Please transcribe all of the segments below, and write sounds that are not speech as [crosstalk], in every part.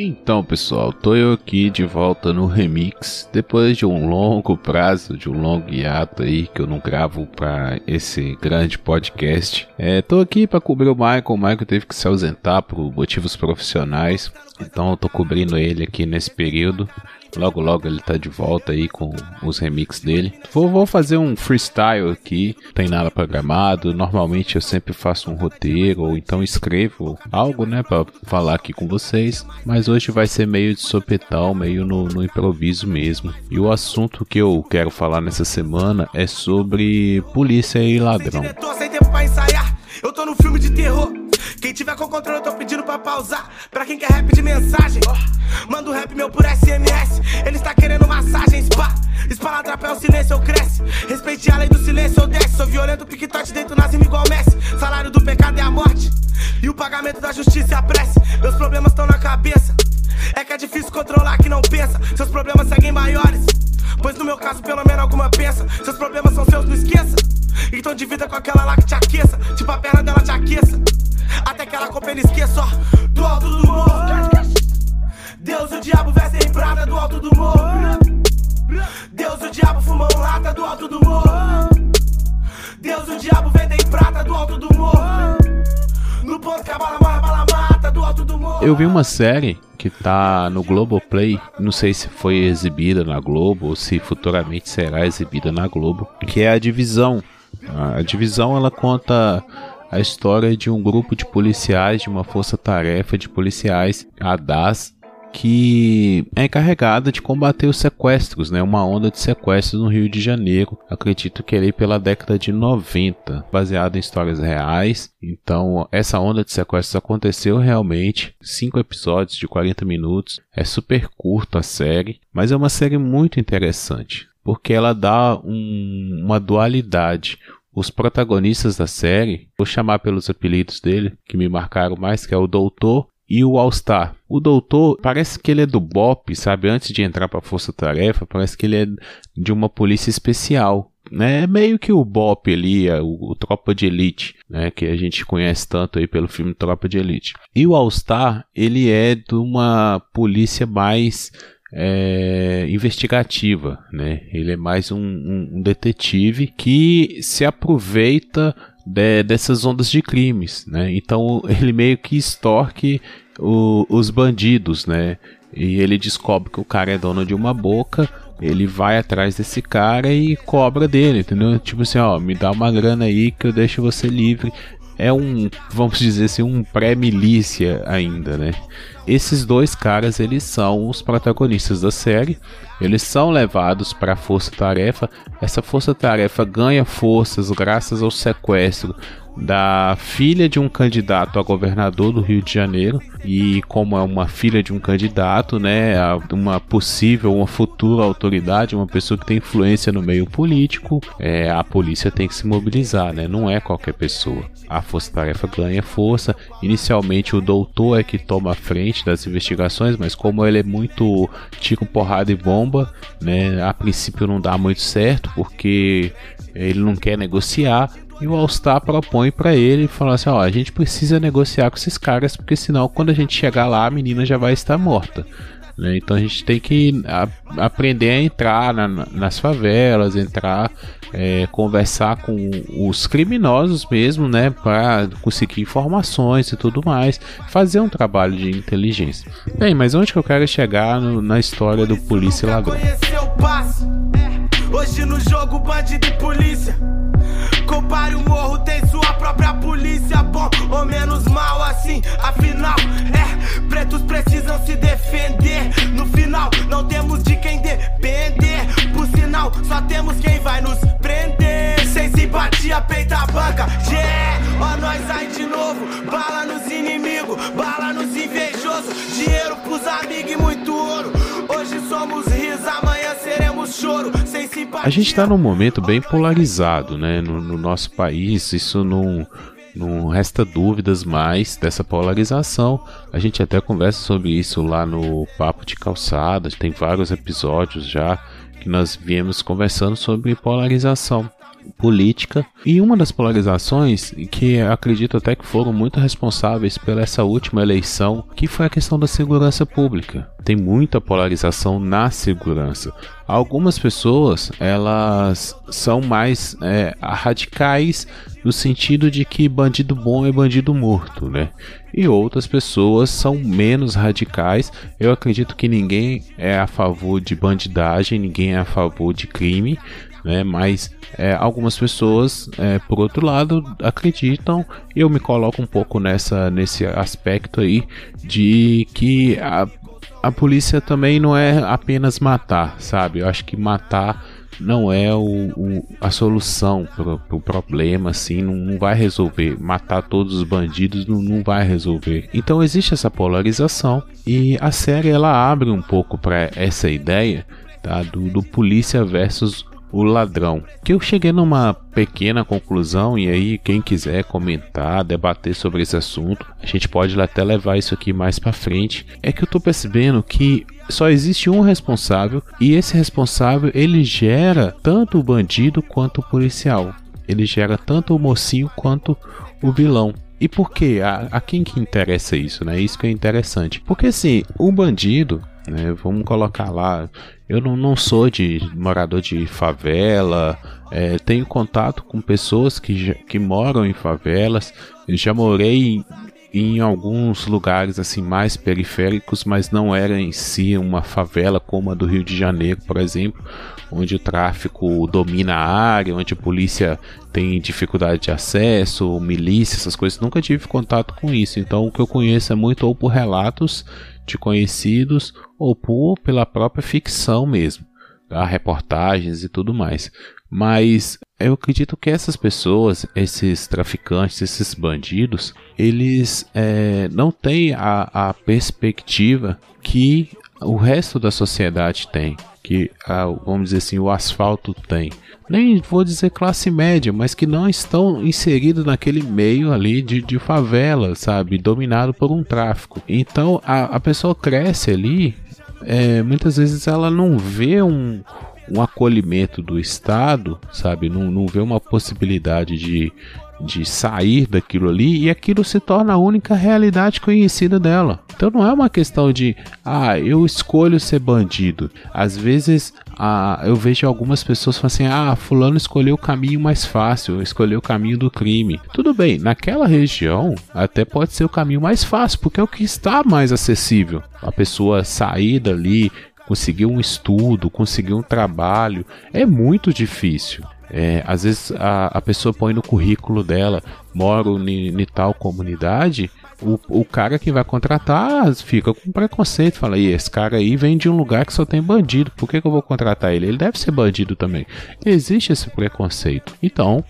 Então, pessoal, tô eu aqui de volta no remix depois de um longo prazo, de um longo hiato aí que eu não gravo para esse grande podcast. É, tô aqui para cobrir o Michael. O Michael teve que se ausentar por motivos profissionais, então eu tô cobrindo ele aqui nesse período. Logo, logo ele tá de volta aí com os remixes dele. Vou, vou fazer um freestyle aqui, não tem nada programado. Normalmente eu sempre faço um roteiro ou então escrevo algo, né, para falar aqui com vocês. Mas hoje vai ser meio de sopetão, meio no, no improviso mesmo. E o assunto que eu quero falar nessa semana é sobre polícia e ladrão. Eu tô no filme de terror. Quem tiver com controle, eu tô pedindo pra pausar. Pra quem quer rap de mensagem, manda o rap meu por SMS. Ele está querendo massagem, spa. Espaladra é o silêncio, eu cresce. Respeite a lei do silêncio, eu desce. Sou violento, piquetote dentro, nazismo igual Messi. Salário do pecado é a morte. E o pagamento da justiça é a prece. Meus problemas estão na cabeça. É que é difícil controlar que não pensa. Seus problemas seguem maiores. Pois no meu caso, pelo menos alguma pensa. Seus problemas são seus, não esqueça. Então divida com aquela lá que te aqueça. Tipo a perna dela te aqueça. Até que ela compre ele esqueça. Do alto do morro. Deus, o diabo veste em prata do alto do morro. Deus, o diabo fumou lata do alto do morro. Deus, o diabo vende em prata do alto do morro. No ponto que a bala morre, a bala mata do alto do morro. Eu vi uma série que tá no Globoplay, não sei se foi exibida na Globo ou se futuramente será exibida na Globo, que é a Divisão. A Divisão ela conta a história de um grupo de policiais, de uma força-tarefa de policiais, a DAS, que é encarregada de combater os sequestros, né? Uma onda de sequestros no Rio de Janeiro. Acredito que ele pela década de 90, baseado em histórias reais. Então, essa onda de sequestros aconteceu realmente. Cinco episódios de 40 minutos. É super curta a série, mas é uma série muito interessante. Porque ela dá um, uma dualidade, os protagonistas da série, vou chamar pelos apelidos dele, que me marcaram mais, que é o Doutor e o All-Star. O Doutor parece que ele é do BOP, sabe? Antes de entrar para a Força Tarefa, parece que ele é de uma polícia especial. Né? É meio que o BOP ali, é o, o, Tropa de Elite, né? que a gente conhece tanto aí pelo filme Tropa de Elite. E o All-Star, ele é de uma polícia mais é, investigativa, né? Ele é mais um, um, um detetive que se aproveita de, dessas ondas de crimes, né? Então ele meio que extorque o, os bandidos, né? E ele descobre que o cara é dono de uma boca, ele vai atrás desse cara e cobra dele, entendeu? Tipo assim, ó, me dá uma grana aí que eu deixo você livre. É um, vamos dizer assim, um pré-milícia ainda, né? esses dois caras eles são os protagonistas da série. Eles são levados para a força-tarefa. Essa força-tarefa ganha forças graças ao sequestro da filha de um candidato a governador do Rio de Janeiro e como é uma filha de um candidato, né, uma possível, uma futura autoridade, uma pessoa que tem influência no meio político, é, a polícia tem que se mobilizar, né, não é qualquer pessoa. A força-tarefa ganha força. Inicialmente o doutor é que toma a frente das investigações, mas como ele é muito tiro, porrada e bomba, né, a princípio não dá muito certo porque ele não quer negociar e o All-Star propõe para ele e fala assim: ó, a gente precisa negociar com esses caras, porque senão quando a gente chegar lá a menina já vai estar morta. Né? Então a gente tem que a, aprender a entrar na, nas favelas, entrar, é, conversar com os criminosos mesmo, né? Para conseguir informações e tudo mais, fazer um trabalho de inteligência. Bem, mas onde que eu quero chegar no, na história do polícia e ladrão? Hoje no jogo, bandido e polícia. Compare o morro, tem sua própria polícia. Bom ou menos mal assim, afinal, é. Pretos precisam se defender. No final, não temos de quem depender. Por sinal, só temos quem vai nos prender. Sem simpatia, peita a banca. Yeah, ó, nós aí de novo. Bala nos inimigos, bala nos invejosos. Dinheiro pros amigos e muito ouro. Hoje somos A gente tá num momento bem polarizado, né? No, no nosso país, isso não, não resta dúvidas mais dessa polarização. A gente até conversa sobre isso lá no Papo de Calçadas, tem vários episódios já que nós viemos conversando sobre polarização. Política e uma das polarizações que acredito até que foram muito responsáveis pela essa última eleição, que foi a questão da segurança pública. Tem muita polarização na segurança. Algumas pessoas elas são mais é, radicais no sentido de que bandido bom é bandido morto, né? E outras pessoas são menos radicais. Eu acredito que ninguém é a favor de bandidagem, ninguém é a favor de crime, né? Mas é, algumas pessoas, é, por outro lado, acreditam. Eu me coloco um pouco nessa nesse aspecto aí de que a, a polícia também não é apenas matar, sabe? Eu acho que matar não é o, o a solução para o pro problema, assim, não, não, vai resolver. Matar todos os bandidos não, não vai resolver. Então existe essa polarização e a série ela abre um pouco para essa ideia tá, do, do polícia versus o ladrão. Que eu cheguei numa pequena conclusão e aí quem quiser comentar, debater sobre esse assunto, a gente pode até levar isso aqui mais para frente. É que eu tô percebendo que só existe um responsável e esse responsável ele gera tanto o bandido quanto o policial. Ele gera tanto o mocinho quanto o vilão. E por quê? A, a quem que interessa isso, né? Isso que é interessante. Porque assim, o bandido, né? Vamos colocar lá. Eu não, não sou de morador de favela, é, tenho contato com pessoas que, que moram em favelas. Eu já morei em, em alguns lugares assim mais periféricos, mas não era em si uma favela como a do Rio de Janeiro, por exemplo, onde o tráfico domina a área, onde a polícia tem dificuldade de acesso, milícia, essas coisas. Nunca tive contato com isso. Então o que eu conheço é muito ou por relatos de conhecidos ou por pela própria ficção mesmo, tá? reportagens e tudo mais. Mas eu acredito que essas pessoas, esses traficantes, esses bandidos, eles é, não têm a, a perspectiva que o resto da sociedade tem, que a, vamos dizer assim, o asfalto tem. Nem vou dizer classe média, mas que não estão inseridos naquele meio ali de, de favela, sabe? Dominado por um tráfico. Então a, a pessoa cresce ali, é, muitas vezes ela não vê um, um acolhimento do Estado, sabe? Não, não vê uma possibilidade de, de sair daquilo ali e aquilo se torna a única realidade conhecida dela. Então não é uma questão de, ah, eu escolho ser bandido. Às vezes ah, eu vejo algumas pessoas falando assim, ah, fulano escolheu o caminho mais fácil, escolheu o caminho do crime. Tudo bem, naquela região até pode ser o caminho mais fácil, porque é o que está mais acessível. A pessoa sair dali, conseguir um estudo, conseguir um trabalho, é muito difícil. É, às vezes a, a pessoa põe no currículo dela, moro em tal comunidade, o, o cara que vai contratar fica com preconceito, fala, e esse cara aí vem de um lugar que só tem bandido, por que, que eu vou contratar ele? Ele deve ser bandido também. Existe esse preconceito. Então,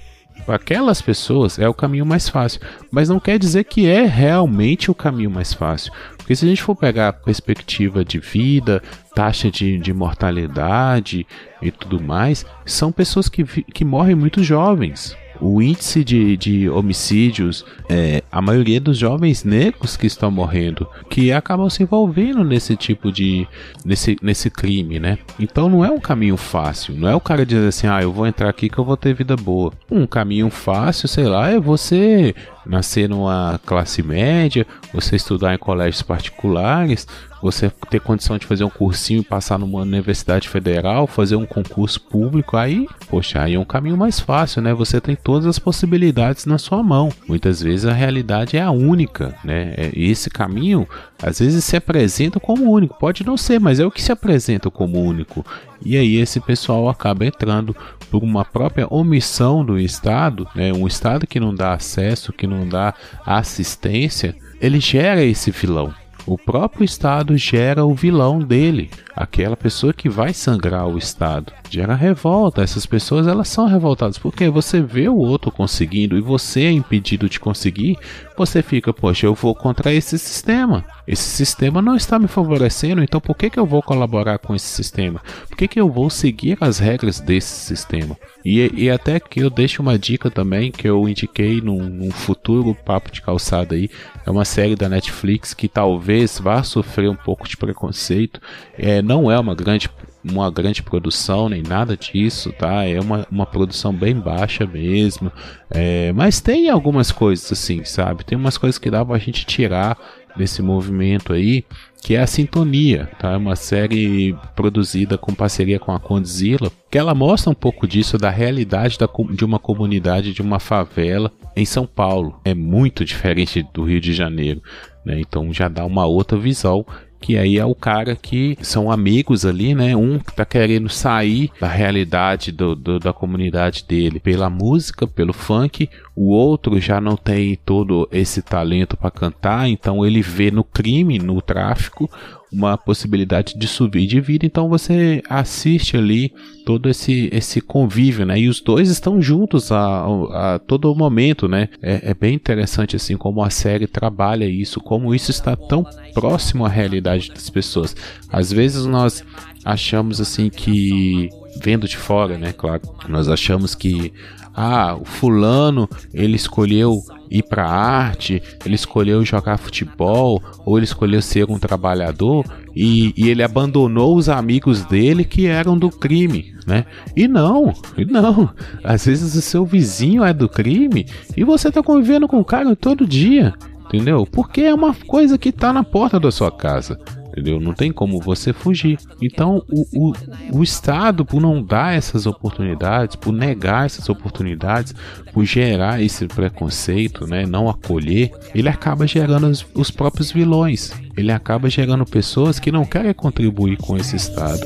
aquelas pessoas é o caminho mais fácil, mas não quer dizer que é realmente o caminho mais fácil. Porque se a gente for pegar a perspectiva de vida, taxa de, de mortalidade e tudo mais, são pessoas que, que morrem muito jovens o índice de, de homicídios, é, a maioria dos jovens negros que estão morrendo, que acabam se envolvendo nesse tipo de. nesse, nesse crime, né? Então não é um caminho fácil. Não é o cara dizer assim, ah, eu vou entrar aqui que eu vou ter vida boa. Um caminho fácil, sei lá, é você nascer numa classe média, você estudar em colégios particulares, você ter condição de fazer um cursinho e passar numa universidade federal, fazer um concurso público, aí, poxa, aí é um caminho mais fácil, né? Você tem todas as possibilidades na sua mão. Muitas vezes a realidade é a única, né? É, esse caminho às vezes se apresenta como único, pode não ser, mas é o que se apresenta como único. E aí esse pessoal acaba entrando por uma própria omissão do Estado, né? Um Estado que não dá acesso, que não dá assistência, ele gera esse filão. O próprio Estado gera o vilão dele, aquela pessoa que vai sangrar o Estado. Gera revolta. Essas pessoas elas são revoltadas porque você vê o outro conseguindo e você é impedido de conseguir. Você fica, poxa, eu vou contra esse sistema. Esse sistema não está me favorecendo, então por que, que eu vou colaborar com esse sistema? Por que, que eu vou seguir as regras desse sistema? E, e até que eu deixo uma dica também que eu indiquei num, num futuro papo de calçada aí. É uma série da Netflix que talvez vá sofrer um pouco de preconceito. É, não é uma grande uma grande produção nem nada disso, tá? É uma, uma produção bem baixa mesmo. É, mas tem algumas coisas assim, sabe? Tem umas coisas que dá pra gente tirar desse movimento aí, que é a Sintonia, tá? É uma série produzida com parceria com a Condzilla, que ela mostra um pouco disso da realidade da, de uma comunidade, de uma favela em São Paulo. É muito diferente do Rio de Janeiro, né? Então já dá uma outra visão que aí é o cara que são amigos ali, né? Um que tá querendo sair da realidade do, do, da comunidade dele pela música, pelo funk, o outro já não tem todo esse talento para cantar, então ele vê no crime, no tráfico, uma possibilidade de subir de vida, então você assiste ali todo esse, esse convívio, né? E os dois estão juntos a, a todo momento, né? É, é, bem interessante assim como a série trabalha isso, como isso está tão próximo à realidade das pessoas. Às vezes nós achamos assim que vendo de fora, né? Claro, nós achamos que ah, o fulano ele escolheu ir para arte, ele escolheu jogar futebol, ou ele escolheu ser um trabalhador e, e, ele abandonou os amigos dele que eram do crime, né? E não, e não. Às vezes o seu vizinho é do crime e você tá convivendo com o cara todo dia, entendeu? Porque é uma coisa que tá na porta da sua casa entendeu? Não tem como você fugir. Então, o, o, o Estado, por não dar essas oportunidades, por negar essas oportunidades, por gerar esse preconceito, né, não acolher, ele acaba gerando os, os próprios vilões. Ele acaba gerando pessoas que não querem contribuir com esse Estado.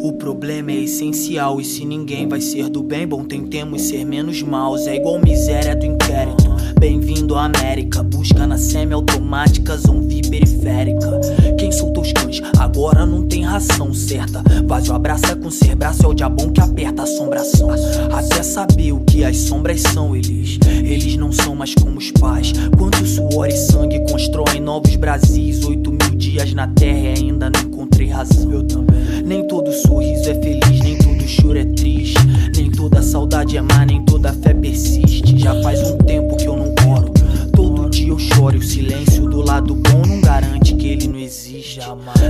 O problema é essencial e se ninguém vai ser do bem, bom, tentemos ser menos maus. É igual miséria do inquérito. Bem-vindo à América, busca na zumbi periférica. Quem soltou cães agora não tem ração certa. Vazio abraça com ser braço, é o diabão que aperta a assombração. Até saber o que as sombras são, eles. Eles não são mais como os pais. Quanto suor e sangue constroem novos Brasis. Oito mil dias na terra e ainda não encontrei razão. Eu também. Nem todo sorriso é feliz, nem todo choro é triste. Nem toda saudade é má, nem toda fé persiste. Já faz um tempo que eu não eu choro e o silêncio do lado bom não garante que ele não existe.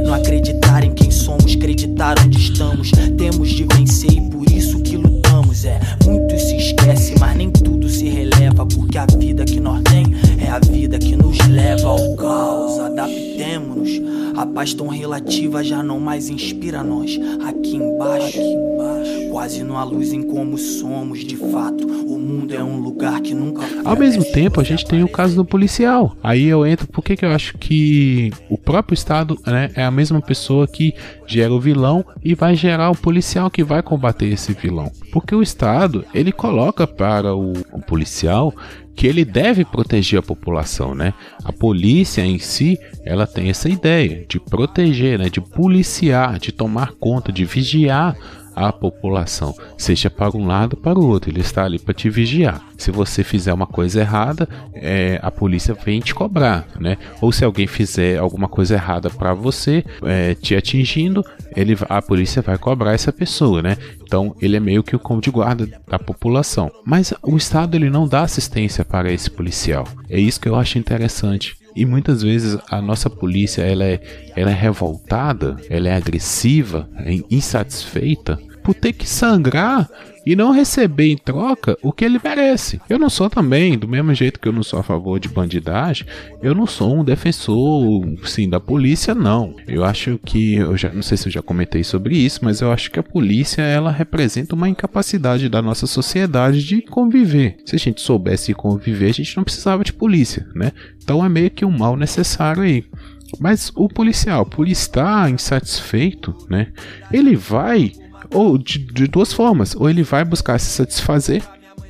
Não acreditar em quem somos, acreditar onde estamos. Temos de vencer e por isso que lutamos. É, muito se esquece, mas nem tudo se releva. Porque a vida que nós tem é a vida que nos leva ao caos. Adaptemos-nos. A paz tão relativa já não mais inspira nós. Aqui embaixo, aqui embaixo, quase não há luz em como somos de fato. O mundo é um lugar que nunca. Ao mesmo tempo, a gente tem o caso do policial. Aí eu entro porque que eu acho que o próprio Estado né, é a mesma pessoa que gera o vilão e vai gerar o policial que vai combater esse vilão. Porque o Estado ele coloca para o, o policial que ele deve proteger a população, né? A polícia em si, ela tem essa ideia de proteger, né? De policiar, de tomar conta, de vigiar a população, seja para um lado ou para o outro. Ele está ali para te vigiar. Se você fizer uma coisa errada, é, a polícia vem te cobrar, né? Ou se alguém fizer alguma coisa errada para você, é, te atingindo, ele, a polícia vai cobrar essa pessoa, né? Então ele é meio que o cão de guarda da população. Mas o Estado ele não dá assistência para esse policial. É isso que eu acho interessante. E muitas vezes a nossa polícia ela é, ela é revoltada, ela é agressiva, é insatisfeita por ter que sangrar e não receber em troca o que ele merece. Eu não sou também, do mesmo jeito que eu não sou a favor de bandidagem, eu não sou um defensor, sim, da polícia, não. Eu acho que, eu já não sei se eu já comentei sobre isso, mas eu acho que a polícia ela representa uma incapacidade da nossa sociedade de conviver. Se a gente soubesse conviver, a gente não precisava de polícia, né? Então é meio que um mal necessário aí. Mas o policial, por estar insatisfeito, né? Ele vai ou de, de duas formas, ou ele vai buscar se satisfazer,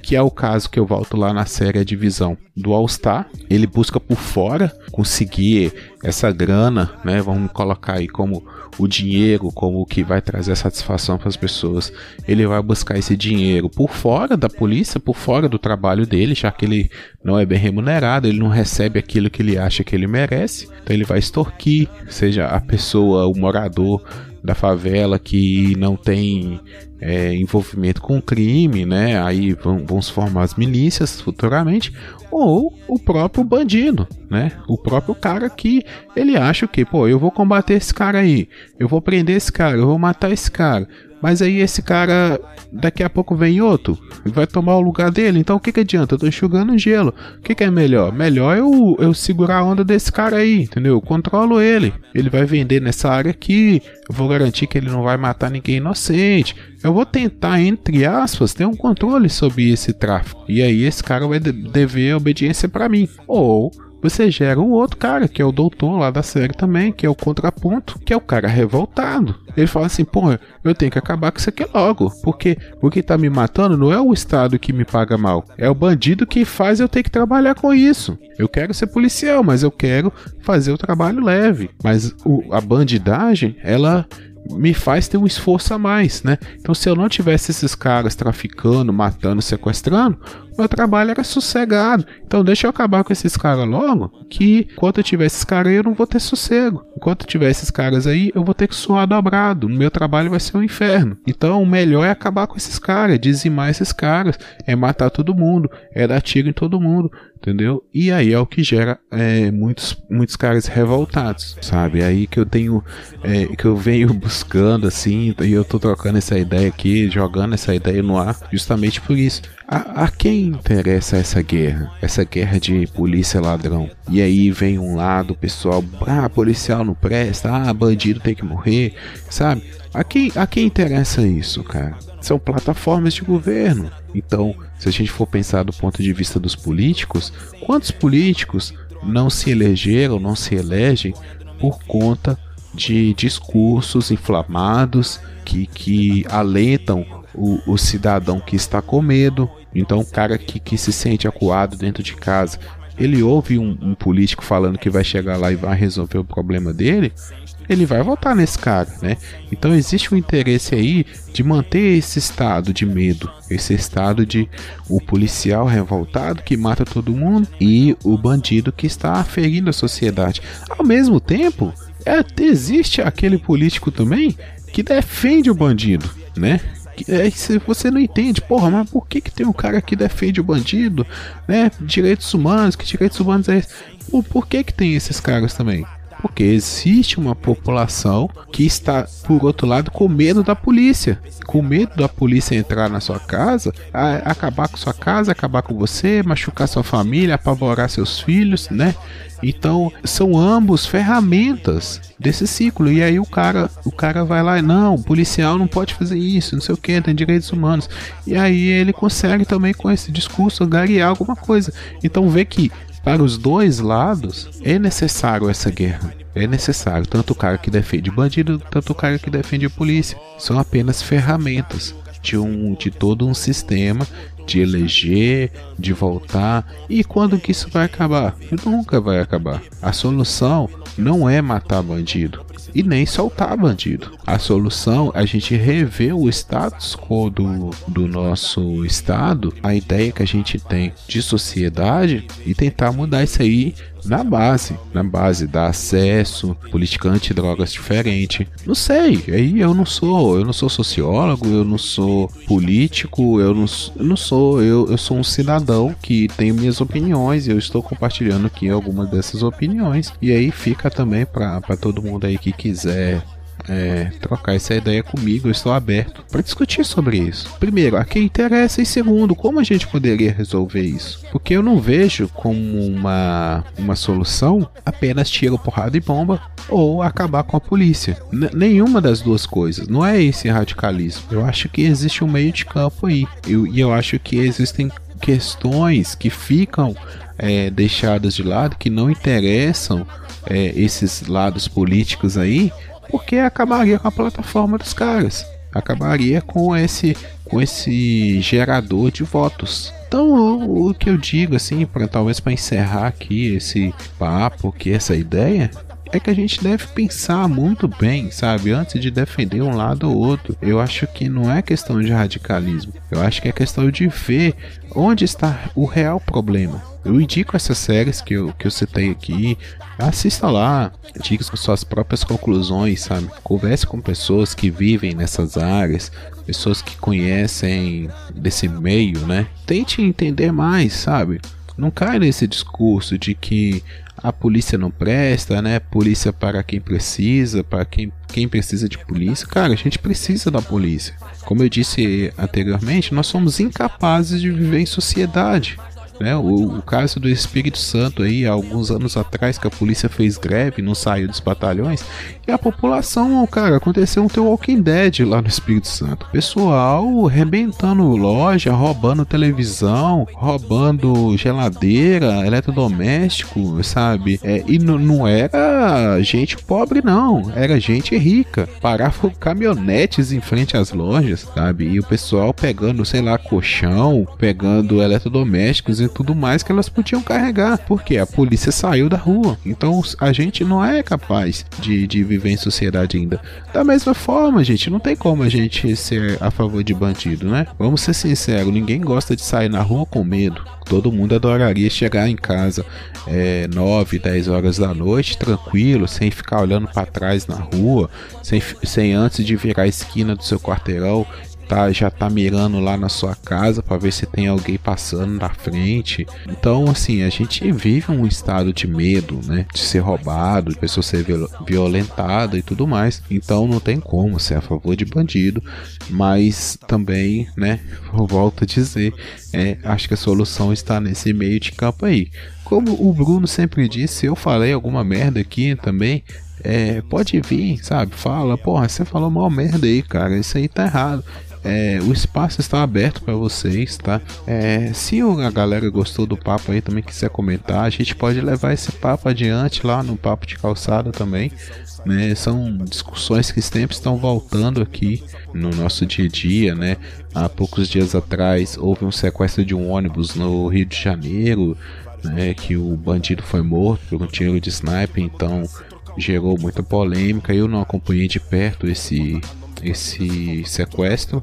que é o caso que eu volto lá na série A Divisão do All Star. Ele busca por fora conseguir essa grana, né? Vamos colocar aí como o dinheiro, como o que vai trazer satisfação para as pessoas. Ele vai buscar esse dinheiro por fora da polícia, por fora do trabalho dele, já que ele não é bem remunerado, ele não recebe aquilo que ele acha que ele merece. Então ele vai extorquir, seja a pessoa, o morador da favela que não tem é, envolvimento com crime, né? Aí vão, vão se formar as milícias futuramente, ou o próprio bandido, né? O próprio cara que ele acha que, pô, eu vou combater esse cara aí, eu vou prender esse cara, eu vou matar esse cara. Mas aí esse cara, daqui a pouco vem outro, vai tomar o lugar dele. Então o que, que adianta? Eu tô enxugando gelo. O que, que é melhor? Melhor eu, eu segurar a onda desse cara aí, entendeu? Eu controlo ele. Ele vai vender nessa área aqui. Eu vou garantir que ele não vai matar ninguém inocente. Eu vou tentar, entre aspas, ter um controle sobre esse tráfico. E aí esse cara vai dever obediência para mim. Ou você gera um outro cara, que é o doutor lá da série também, que é o contraponto, que é o cara revoltado. Ele fala assim, pô, eu tenho que acabar com isso aqui logo, porque o que tá me matando não é o Estado que me paga mal, é o bandido que faz eu ter que trabalhar com isso. Eu quero ser policial, mas eu quero fazer o trabalho leve. Mas o, a bandidagem, ela me faz ter um esforço a mais, né? Então, se eu não tivesse esses caras traficando, matando, sequestrando, meu trabalho era sossegado. Então, deixa eu acabar com esses caras logo, que enquanto eu tiver esses caras aí, eu não vou ter sossego. Enquanto eu tiver esses caras aí, eu vou ter que suar dobrado. O meu trabalho vai ser um inferno. Então, o melhor é acabar com esses caras, é dizimar esses caras, é matar todo mundo, é dar tiro em todo mundo entendeu? E aí é o que gera é, muitos, muitos caras revoltados, sabe? É aí que eu tenho, é, que eu venho [laughs] buscando assim, e eu tô trocando essa ideia aqui, jogando essa ideia no ar, justamente por isso. A, a quem interessa essa guerra? Essa guerra de polícia ladrão? E aí vem um lado, o pessoal, ah, policial não presta, ah, bandido tem que morrer, sabe? A quem, a quem interessa isso, cara? São plataformas de governo. Então, se a gente for pensar do ponto de vista dos políticos, quantos políticos não se elegeram, não se elegem por conta de discursos inflamados que, que alentam o, o cidadão que está com medo. Então, o cara que, que se sente acuado dentro de casa, ele ouve um, um político falando que vai chegar lá e vai resolver o problema dele, ele vai votar nesse cara, né? Então existe um interesse aí de manter esse estado de medo, esse estado de o policial revoltado que mata todo mundo e o bandido que está ferindo a sociedade. Ao mesmo tempo, é, existe aquele político também que defende o bandido, né? É, se você não entende, porra, mas por que, que tem um cara que defende o bandido, né? Direitos humanos, que direitos humanos é esse? Por, por que, que tem esses caras também? Porque existe uma população que está, por outro lado, com medo da polícia. Com medo da polícia entrar na sua casa, acabar com sua casa, acabar com você, machucar sua família, apavorar seus filhos, né? Então, são ambos ferramentas desse ciclo. E aí o cara, o cara vai lá, não, o policial não pode fazer isso, não sei o que, tem direitos humanos. E aí ele consegue também com esse discurso garear alguma coisa. Então vê que para os dois lados é necessário essa guerra. É necessário tanto o cara que defende bandido, tanto o cara que defende a polícia. São apenas ferramentas de um de todo um sistema de eleger, de voltar. E quando que isso vai acabar? Nunca vai acabar. A solução não é matar bandido e nem soltar bandido. A solução é a gente rever o status quo do, do nosso estado, a ideia que a gente tem de sociedade e tentar mudar isso aí na base, na base da acesso, política antidrogas diferente. Não sei, aí eu não sou, eu não sou sociólogo, eu não sou político, eu não, eu não sou, eu, eu sou um cidadão que tem minhas opiniões e eu estou compartilhando aqui algumas dessas opiniões. E aí fica também para todo mundo aí que quiser é, trocar essa ideia comigo, eu estou aberto para discutir sobre isso. Primeiro, a quem interessa, e segundo, como a gente poderia resolver isso? Porque eu não vejo como uma, uma solução apenas tiro, porrada e bomba ou acabar com a polícia. N nenhuma das duas coisas. Não é esse radicalismo. Eu acho que existe um meio de campo aí. Eu, e eu acho que existem questões que ficam é, deixadas de lado, que não interessam é, esses lados políticos aí, porque acabaria com a plataforma dos caras, acabaria com esse com esse gerador de votos. Então, o, que eu digo assim, para talvez para encerrar aqui esse papo, que essa ideia, é que a gente deve pensar muito bem, sabe, antes de defender um lado ou outro. Eu acho que não é questão de radicalismo, eu acho que é questão de ver onde está o real problema. Eu indico essas séries que eu, que eu citei aqui. Assista lá, diga suas próprias conclusões, sabe? Converse com pessoas que vivem nessas áreas, pessoas que conhecem desse meio, né? Tente entender mais, sabe? Não caia nesse discurso de que a polícia não presta, né? Polícia para quem precisa, para quem, quem precisa de polícia. Cara, a gente precisa da polícia. Como eu disse anteriormente, nós somos incapazes de viver em sociedade. Né? O, o, caso do Espírito Santo aí, há alguns anos atrás, que a polícia fez greve, não saiu dos batalhões, e a população, cara, aconteceu um The Walking Dead lá no Espírito Santo. Pessoal arrebentando loja, roubando televisão, roubando geladeira, eletrodoméstico, sabe? É, e não era gente pobre, não, era gente rica. Paravam [laughs] caminhonetes em frente às lojas, sabe? E o pessoal pegando, sei lá, colchão, pegando eletrodomésticos tudo mais que elas podiam carregar, porque a polícia saiu da rua. Então a gente não é capaz de, de viver em sociedade ainda. Da mesma forma, gente, não tem como a gente ser a favor de bandido, né? Vamos ser sinceros, ninguém gosta de sair na rua com medo. Todo mundo adoraria chegar em casa é, 9, 10 horas da noite, tranquilo, sem ficar olhando para trás na rua, sem, sem antes de virar a esquina do seu quarteirão tá, já tá mirando lá na sua casa para ver se tem alguém passando na frente. Então, assim, a gente vive um estado de medo, né? De ser roubado, de pessoa ser violentada e tudo mais. Então, não tem como ser a favor de bandido, mas também, né? Volto a dizer, é, acho que a solução está nesse meio de campo aí. Como o Bruno sempre disse, eu falei alguma merda aqui também, é, pode vir, sabe? Fala, porra, você falou mal merda aí, cara. Isso aí tá errado. É, o espaço está aberto para vocês, tá? É, se a galera gostou do papo aí também quiser comentar, a gente pode levar esse papo adiante lá no papo de calçada também. Né? São discussões que sempre estão voltando aqui no nosso dia a dia, né? Há poucos dias atrás houve um sequestro de um ônibus no Rio de Janeiro, né? Que o bandido foi morto por um tiro de sniper, então gerou muita polêmica. Eu não acompanhei de perto esse esse sequestro,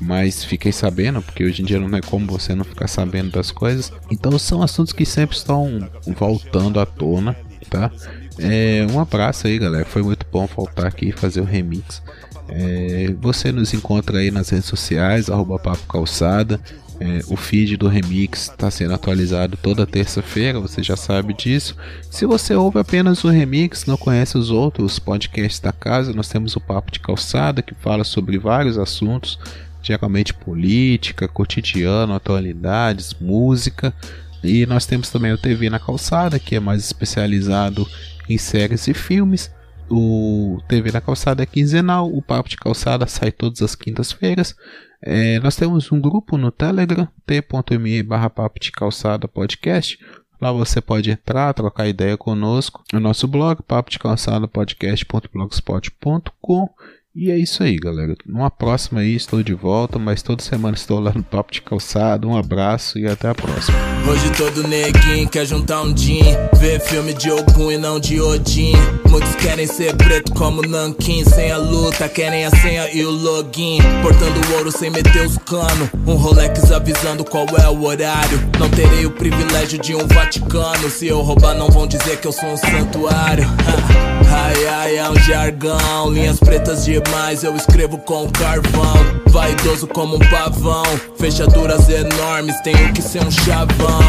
mas fiquei sabendo, porque hoje em dia não é como você não ficar sabendo das coisas. Então são assuntos que sempre estão voltando à tona, tá? É, um abraço aí, galera. Foi muito bom voltar aqui e fazer o remix. É, você nos encontra aí nas redes sociais, arroba Papo Calçada. É, o feed do remix está sendo atualizado toda terça-feira, você já sabe disso. Se você ouve apenas o remix, não conhece os outros podcasts da casa, nós temos o Papo de Calçada que fala sobre vários assuntos, geralmente política, cotidiano, atualidades, música. E nós temos também o TV na Calçada, que é mais especializado em séries e filmes. O TV na Calçada é quinzenal, o Papo de Calçada sai todas as quintas-feiras. É, nós temos um grupo no Telegram, t.me barra papo de calçada podcast. Lá você pode entrar, trocar ideia conosco. O nosso blog, papo de calçada podcast.blogspot.com e é isso aí, galera. Numa próxima aí estou de volta, mas toda semana estou lá no Papo de Calçado. Um abraço e até a próxima. Hoje todo neguinho quer juntar um din, ver filme de Ogum e não de Odin. Muitos querem ser preto como Nankin, sem a luta, querem a senha e o login. Portando ouro sem meter os cano, um Rolex avisando qual é o horário. Não terei o privilégio de um Vaticano, se eu roubar não vão dizer que eu sou um santuário. [laughs] Ai ai é um jargão, linhas pretas de demais, eu escrevo com carvão. Vaidoso como um pavão, fechaduras enormes, tenho que ser um chavão.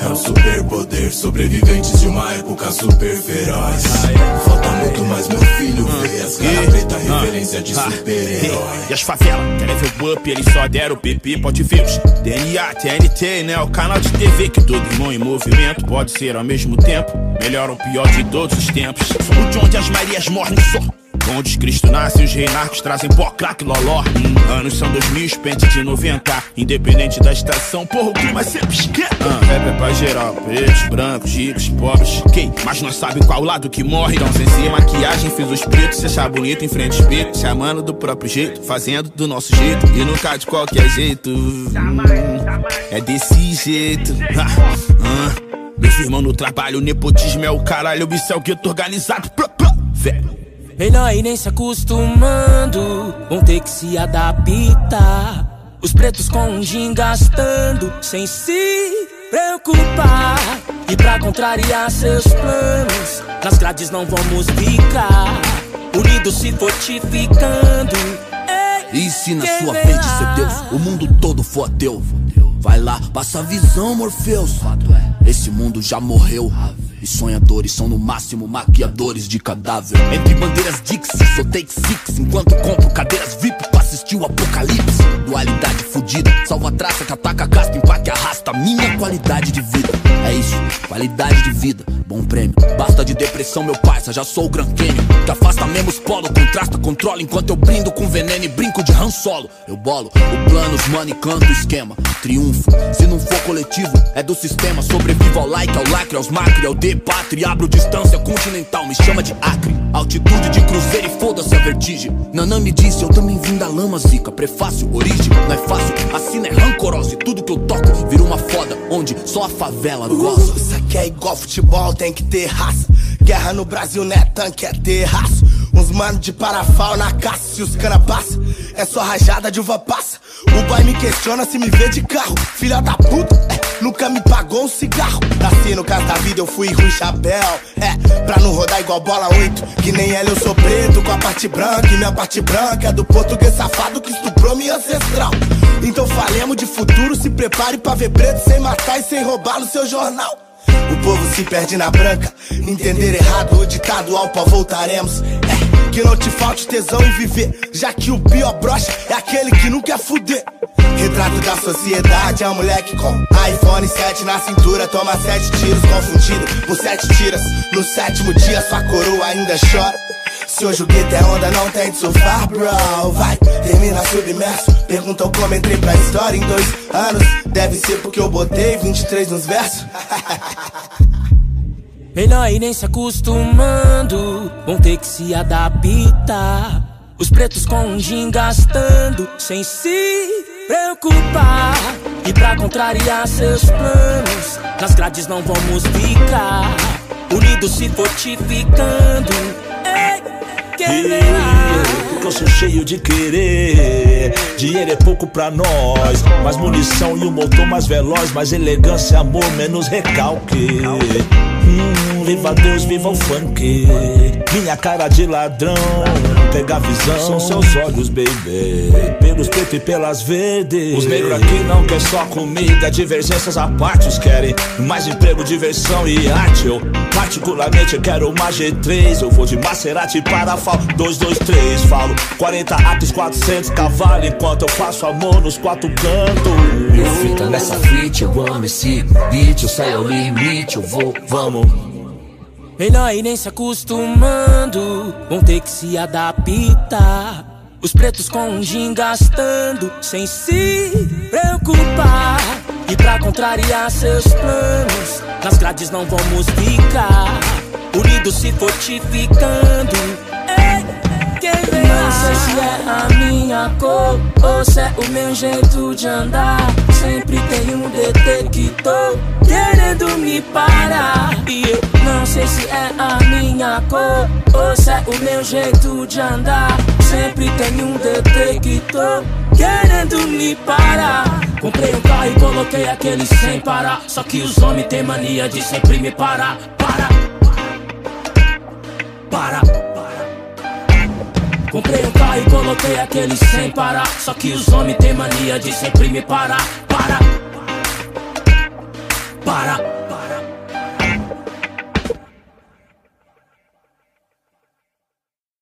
É um superpoder, sobreviventes de uma época super feroz. Falta muito mais meu filho ver as caras preta, referência de super-herói. E as favelas querem ver o up, eles só deram o PP, pode ver os DNA, TNT, né? O canal de TV que todo irmão em movimento pode ser ao mesmo tempo. Melhor ou pior de todos os tempos. O de onde as Marias morrem só. Onde Cristo nasce, os reinarcos trazem pó, crack, loló. Hum, anos são 2000, pente de 90. Independente da estação, porra, o clima sempre esquenta. Ah, rap é pra geral, pretos, brancos, ricos, pobres. Quem? Mas nós sabe qual lado que morre. Então, sem ser maquiagem, fiz os pretos se achar bonito em frente ao espelho. Chamando do próprio jeito, fazendo do nosso jeito. E nunca de qualquer jeito. Hum, é desse jeito. Ah, ah. Meus irmãos no trabalho, nepotismo é o caralho, isso é o gueto organizado. Velho. Melhor ir nem se acostumando, vão ter que se adaptar. Os pretos com um gin gastando, sem se preocupar. E pra contrariar seus planos, nas grades não vamos ficar. Unidos se fortificando. Ei, e se na sua vez de ser Deus, o mundo todo for ateu? Vai lá, passa a visão, Morpheus. Esse mundo já morreu. E sonhadores são no máximo maquiadores de cadáver. Entre bandeiras Dixie, sou take six. Enquanto compro cadeiras VIP pra assistir o apocalipse. Dualidade fudida, salva a traça que ataca caspa, empaque arrasta. Minha qualidade de vida. É isso, qualidade de vida. Bom prêmio. Basta de depressão, meu parça, já sou o Gran Canyon. Que afasta mesmo polo, contrasta, controla. Enquanto eu brindo com veneno e brinco de Han Solo. Eu bolo o plano, os money, canto o esquema. Triunfo, se não for coletivo, é do sistema. Sobrevivo ao like, ao lacre, aos macri, ao D pátria. Abro distância continental, me chama de Acre. Altitude de cruzeiro e foda-se a vertigem. Nanã me disse, eu também vim da lama, zica. Prefácio, origem, não é fácil. Assina é rancorosa e tudo que eu toco vira uma foda. Onde só a favela gosta. Uh, isso aqui é igual futebol, tem que ter raça. Guerra no Brasil não é tanque, é terraço. Uns mano de parafal na caça, se os cana passa, é só rajada de uva passa. O pai me questiona se me vê de carro. Filha da puta, é, nunca me pagou um cigarro. Nasci no caso da vida, eu fui ruim chapéu. É, pra não rodar igual bola 8. Que nem ela, eu sou preto com a parte branca. E minha parte branca é do português safado que estuprou minha ancestral. Então falemos de futuro, se prepare pra ver preto sem matar e sem roubar no seu jornal. O povo se perde na branca. Entender errado o ditado ao pó voltaremos. É, que não te falte tesão em viver. Já que o pior brocha é aquele que não quer fuder. Retrato da sociedade, é um moleque com iPhone 7 na cintura, toma sete tiros confundido por sete tiras. No sétimo dia, sua coroa ainda chora. Se hoje o gueto é onda, não tem de surfar, bro. Vai, termina submerso. Perguntam como entrei pra história em dois anos. Deve ser porque eu botei 23 nos versos. [laughs] Melhor ir nem se acostumando, vão ter que se adaptar. Os pretos com um gin gastando, sem se preocupar. E pra contrariar seus planos, nas grades não vamos ficar. Unidos se fortificando. Ei, porque eu sou cheio de querer. Dinheiro é pouco pra nós. Mais munição e um motor mais veloz. Mais elegância, amor, menos recalque. Viva Deus, viva o funk. Minha cara de ladrão. Pega a visão, são seus olhos, baby. Pelos pretos e pelas verdes. Os negros aqui não querem só comida. Divergências à parte, os querem mais emprego, diversão e arte. Eu, particularmente, quero uma G3. Eu vou de Maserati para FAL 223. Falo 40 atos, 400 cavalos. Enquanto eu faço amor nos quatro cantos. Eu fita nessa fit, eu amo esse beat. Eu saio ao limite, eu vou, vamos. Melhor ir nem se acostumando, vão ter que se adaptar. Os pretos com um gin gastando, sem se preocupar. E pra contrariar seus planos, nas grades não vamos ficar. Unidos se fortificando. Ei, quem vem não sei se é a minha cor ou se é o meu jeito de andar. Sempre tem um detector querendo me parar. E eu não sei se é a minha cor ou se é o meu jeito de andar. Sempre tem um detector querendo me parar. Comprei um carro e coloquei aquele sem parar. Só que os homens têm mania de sempre me parar. Para, para. Comprei um carro e coloquei aquele sem parar. Só que os homens têm mania de sempre me parar. Para.